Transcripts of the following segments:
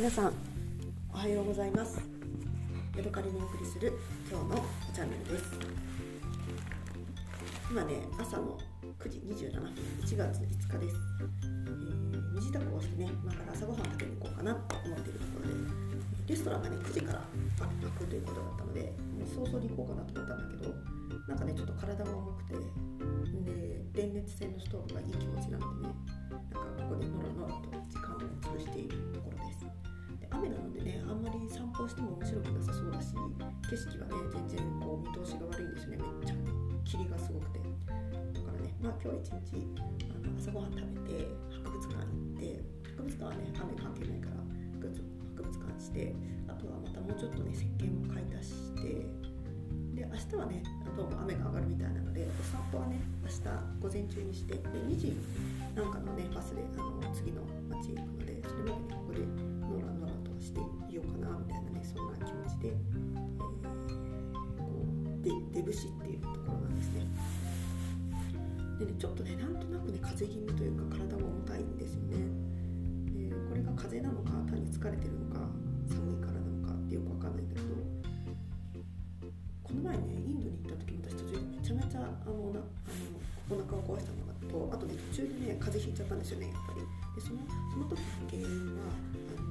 皆さんおはようございます。ヤドカリのお送りする今日のチャンネルです。今ね朝の9時27分1月5日です、えー、身支度をしてね今から朝ごはん食べに行こうかなと思っているところでレストランがね9時から開くということだったのでもう早々に行こうかなと思ったんだけどなんかねちょっと体が重くてで電熱線のストーブがいい気持ちなのでねなんかここでノロノロと時間をんまり散歩しても面白くなさそうだし景色はね全然こう見通しが悪いんですよねめっちゃ。霧がすごくて。だからねまあ今日一日あの朝ごはん食べて博物館行って博物館はね雨関係ないから博物館してあとはまたもうちょっとね石鹸も買い足してで明日はねどうも雨が上がるみたいなのでお散歩はね明日午前中にしてで2時なんかのねバスであの次の町行くのでそれまでねここでノラノラとしていようかなみたいなねそんな気持ちで、えー、こうで出節っていうところなんですね。でねちょっとねなんとなくね風邪気味というか体も重たいんですよね。でこれが風邪なのか単に疲れてるのか寒いからなのかってよくわかんないんだけどこの前ねインドに行った時私途中でめちゃめちゃあのなあのお腹を壊したのとあとね途中でね風邪ひいちゃったんですよねやっぱりでそのその時の原因はあの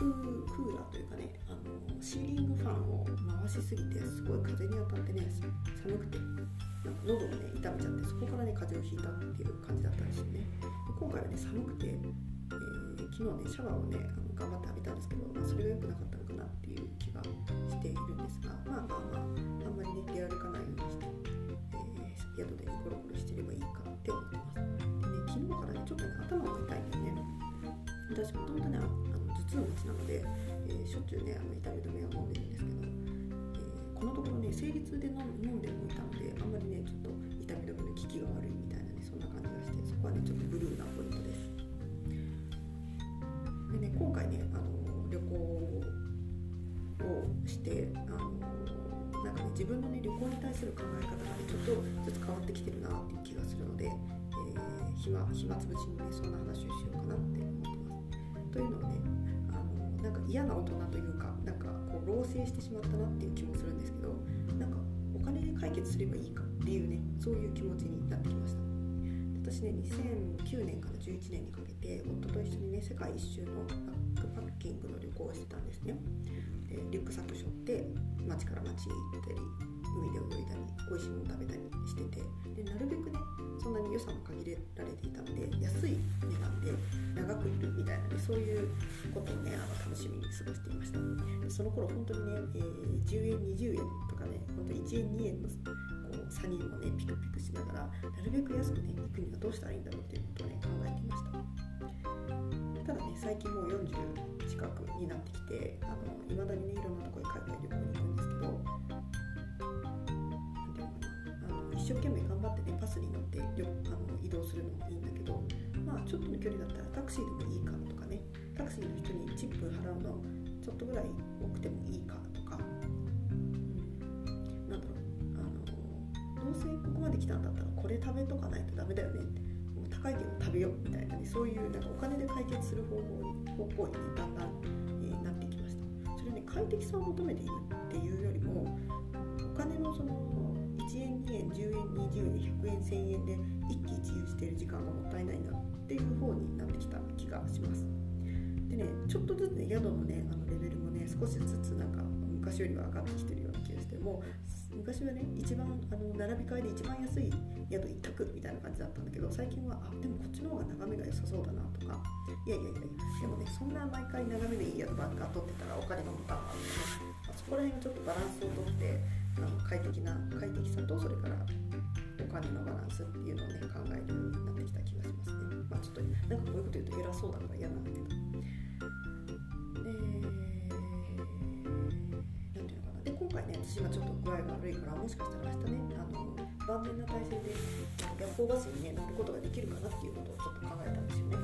クーラーというかねあのシーリングファンを回しすぎてすごい風に当たってね寒くてなんか喉をね痛めちゃってそこからね風邪をひいたっていう感じだったんですよね。今回はね寒くて、えー、昨日ねシャワーをねあの頑張って浴びたんですけど、まあ、それが良くなかったのかなっていう気がしているんですがまあまあまああんまりね出歩かないようにして、えー、宿でねゴロゴロしてればいいかって思ってます。でね昨日からねちょっとね頭が痛いんだよね。私もともとねあの頭痛持ちなので、えー、しょっちゅうねあの痛み止めを飲んでるんですけど、えー、このところね生理痛で飲んでもいたのであんまりねちょっと痛み止めの効きが悪いみたいなねそんな感じがしてそこはねちょっとブルーなポイントですでね今回ねあの旅行をしてあのなんかね自分のね旅行に対する考え方がねちょっとずつ変わってきてるなっていう気がするので、えー、暇暇つぶしにねそんな話をしようかなって思ってます。というのはねあのなんか嫌な大人というかなんかこう老成してしまったなっていう気もするんですけどなんかお金で解決すればいいかっていうねそういう気持ちになってきました。私ね2009年から11年にかけて夫と一緒にね世界一周のバックパッキングの旅行をしてたんですね。でリュックサック背負って町から町へ行ったり海で泳いだり美味しいもの食べたりしててでなるべくねそんなに予算も限られていたので安い値段で長くいるみたいなねそういうことをねあの楽しみに過ごしていました。でその頃本当にね、えー、10円20円とかね本当1円2円のこう差にもねピクピクしながらなるべく安くね行くにはどうしたらいいんだろうっていうことをね考えていました。ただね最近もう40近くになってきてあの未だにねいろんなところへ海外旅行に生懸命頑張ってねパスに乗ってあの移動するのもいいんだけどまあちょっとの距離だったらタクシーでもいいかとかね。タクシーの人にチップ払うのちょっとぐらい多くてもいいかとか、うん、なんだろうあのどうせここまで来たんだったらこれ食べとかないとダメだよね。ってもう高いけど食べようみたいなねそういうなんかお金で解決する方法方向に、だんだん、えー、なってきました。それね快適さを求めているっていうよりもお金のその円2円10円20円100円1000円で一喜一憂している時間がもったいないなっていう方になってきた気がします。でねちょっとずつね宿のねあのレベルもね少しずつなんか昔よりは上がってきてるような気がしてもう昔はね一番あの並び替えで一番安い宿一択みたいな感じだったんだけど最近はあでもこっちの方が眺めが良さそうだなとかいやいやいやでもねそんな毎回眺めのいい宿ばっか取ってたらお金が持たんわみたい。な、まあ、そこら辺がちょっとバランスをとってあの快適な快適さとそれからお金のバランスっていうのをね考えるようになってきた気がしますね。まあちょっとなんかこういうこと言うと偉そうだから嫌なんだけどで今回ね私がちょっと具合が悪いからもしかしたら明日ねあの万全な体制で夜行バスにね乗ることができるかなっていうことをちょっと考えたんですよね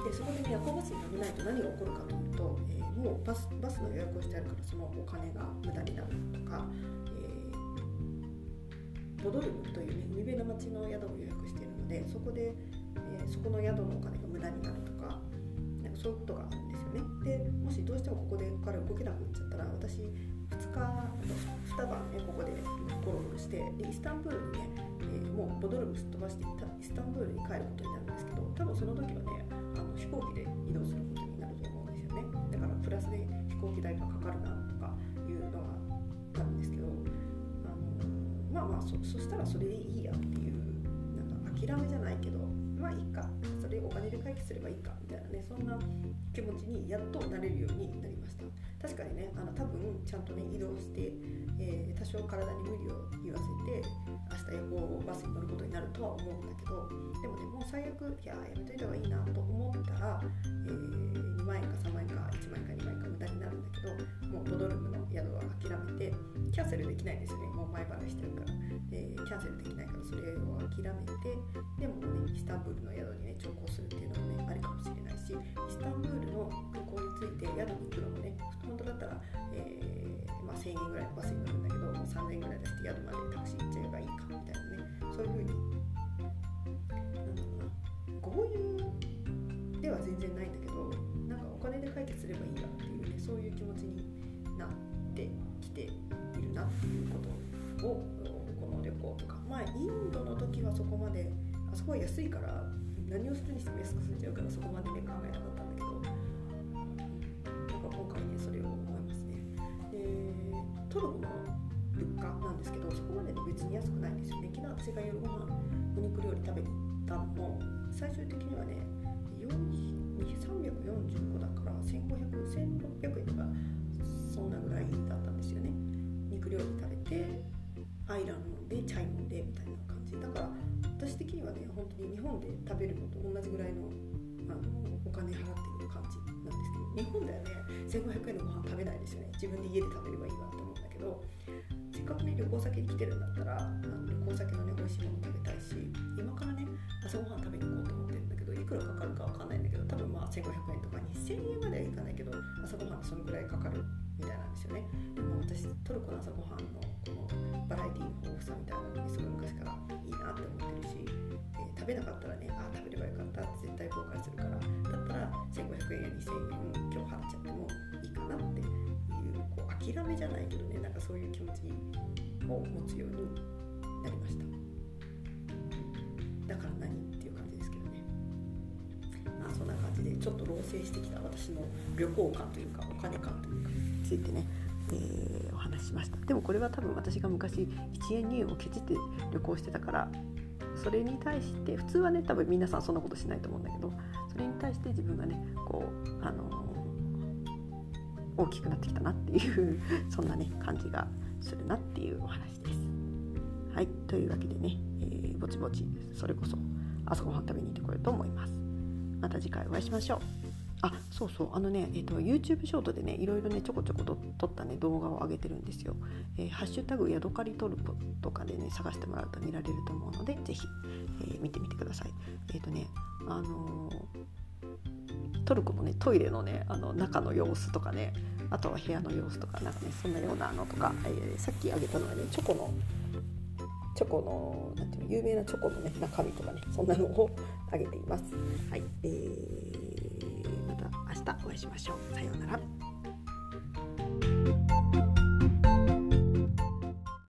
でそこで、夜行バスに乗れないと何が起こるかというと、えー、もうバスバスの予約をしてあるからそのお金が無駄になるとか、えー、戻るというね海辺の町の宿を予約しているのでそこで、えー、そこの宿のお金が無駄になるとかなんなそういうことがあるんですよね。でもしどうしてもここでから動けなくなっちゃったら私2日2晩ねここでゴロゴロしてでイスタンブールにね、えー、もうボドルムすっ飛ばしてイスタンブールに帰ることになるんですけど多分その時はね代がかかるなとかいうのがあるんですけどあのまあまあそそしたらそれでいいやっていうなんか諦めじゃないけどまあいいかそれお金で解決すればいいかみたいなねそんな気持ちにやっとなれるようになりました。確かにねあの多分ちゃんとね移動して、えー、多少体に無理を言わせて明日夜行バスに乗ることになるとは思うんだけどでもねもう最悪いややめといた方がいいなと思ったら、えー、2万円か3万円か1万円か2万円か無駄になるセルできないんですよね。もう前払いしてるから、え、キャンセルできないからそれを諦めてでもねイスタンブールの宿にね乗降するっていうのもねありかもしれないしイスタンブールの空港に着いて宿に行くのもね本当だったら、えー、まあ、1000円ぐらいのバスに乗るんだけど3000円ぐらい出して宿までタクシー行っちゃえばいいかみたいなねそういうふうになんだろうな豪遊では全然ないんだけどなんかお金で解決すればいいやっていうねそういう気持ちになってなっていうことをこの旅行とか。まあインドの時はそこまであそこは安いから何をするにしても安く済んじゃうからそこまでね考えなかったんだけど。なんか今回ねそれを思いますね。でトルコの物価なんですけどそこまで別に安くないんですよ。ね昨日私が夜ご飯お肉料理食べたのも最終的にはね345だから1500、1600円とかそんなぐらいだったんですよね。肉料理食べてアイラン飲んでチャイ飲んでみたいな感じだから私的にはね本当に日本で食べるのと同じぐらいのあのお金払ってる感じなんですけど日本ではね1500円のご飯食べないですよね。自分で家で食べればいいわって思うんだけどせっかくね旅行先に来てるんだったらあの旅行先のね美味しいもの食べたいし今からね朝ごはん食べに行こうと思ってるんだけどいくらかかるかわかんないんだけど多分まあ1500円とか2000円まではいかないけど朝ごはんそのぐらいかかるみたいなんですよね。でも私トルコの朝ごはんのこのバラエティの豊富さみたいなのにすごい昔からいいなって思ってるし、えー、食べなかったらねあ食べればよかったって絶対後悔するからだったら1500円や2000円今日払っちゃってもいいかなっていうこう諦めじゃないけどねなんかそういう気持ちを持つようになりました。だから何？ってちょっと老成してきた私の旅行観というかお金観というかについてねえー、お話ししましたでもこれは多分私が昔1円2円をケチって旅行してたからそれに対して普通はね多分皆さんそんなことしないと思うんだけどそれに対して自分がねこう、あのー、大きくなってきたなっていうそんなね感じがするなっていうお話です。はいというわけでね、えー、ぼちぼちそれこそ朝ごはん食べに行ってこようと思います。また次回お会いしましょう。あそうそうあのね、えーと、YouTube ショートでねいろいろねちょこちょこと撮ったね動画を上げてるんですよ。えー、ハッシュタグヤドカリトルコとかでね探してもらうと見られると思うのでぜひ、えー、見てみてください。えっ、ー、とねあのトルコのねトイレのねあの中の様子とかねあとは部屋の様子とかなんかねそんなようなのとか、えさっきあげたのはねチョコのチョコのなんていうの有名なチョコのね中身とかねそんなのをあげています。はい、えーまた明日お会いしましょう。さようなら。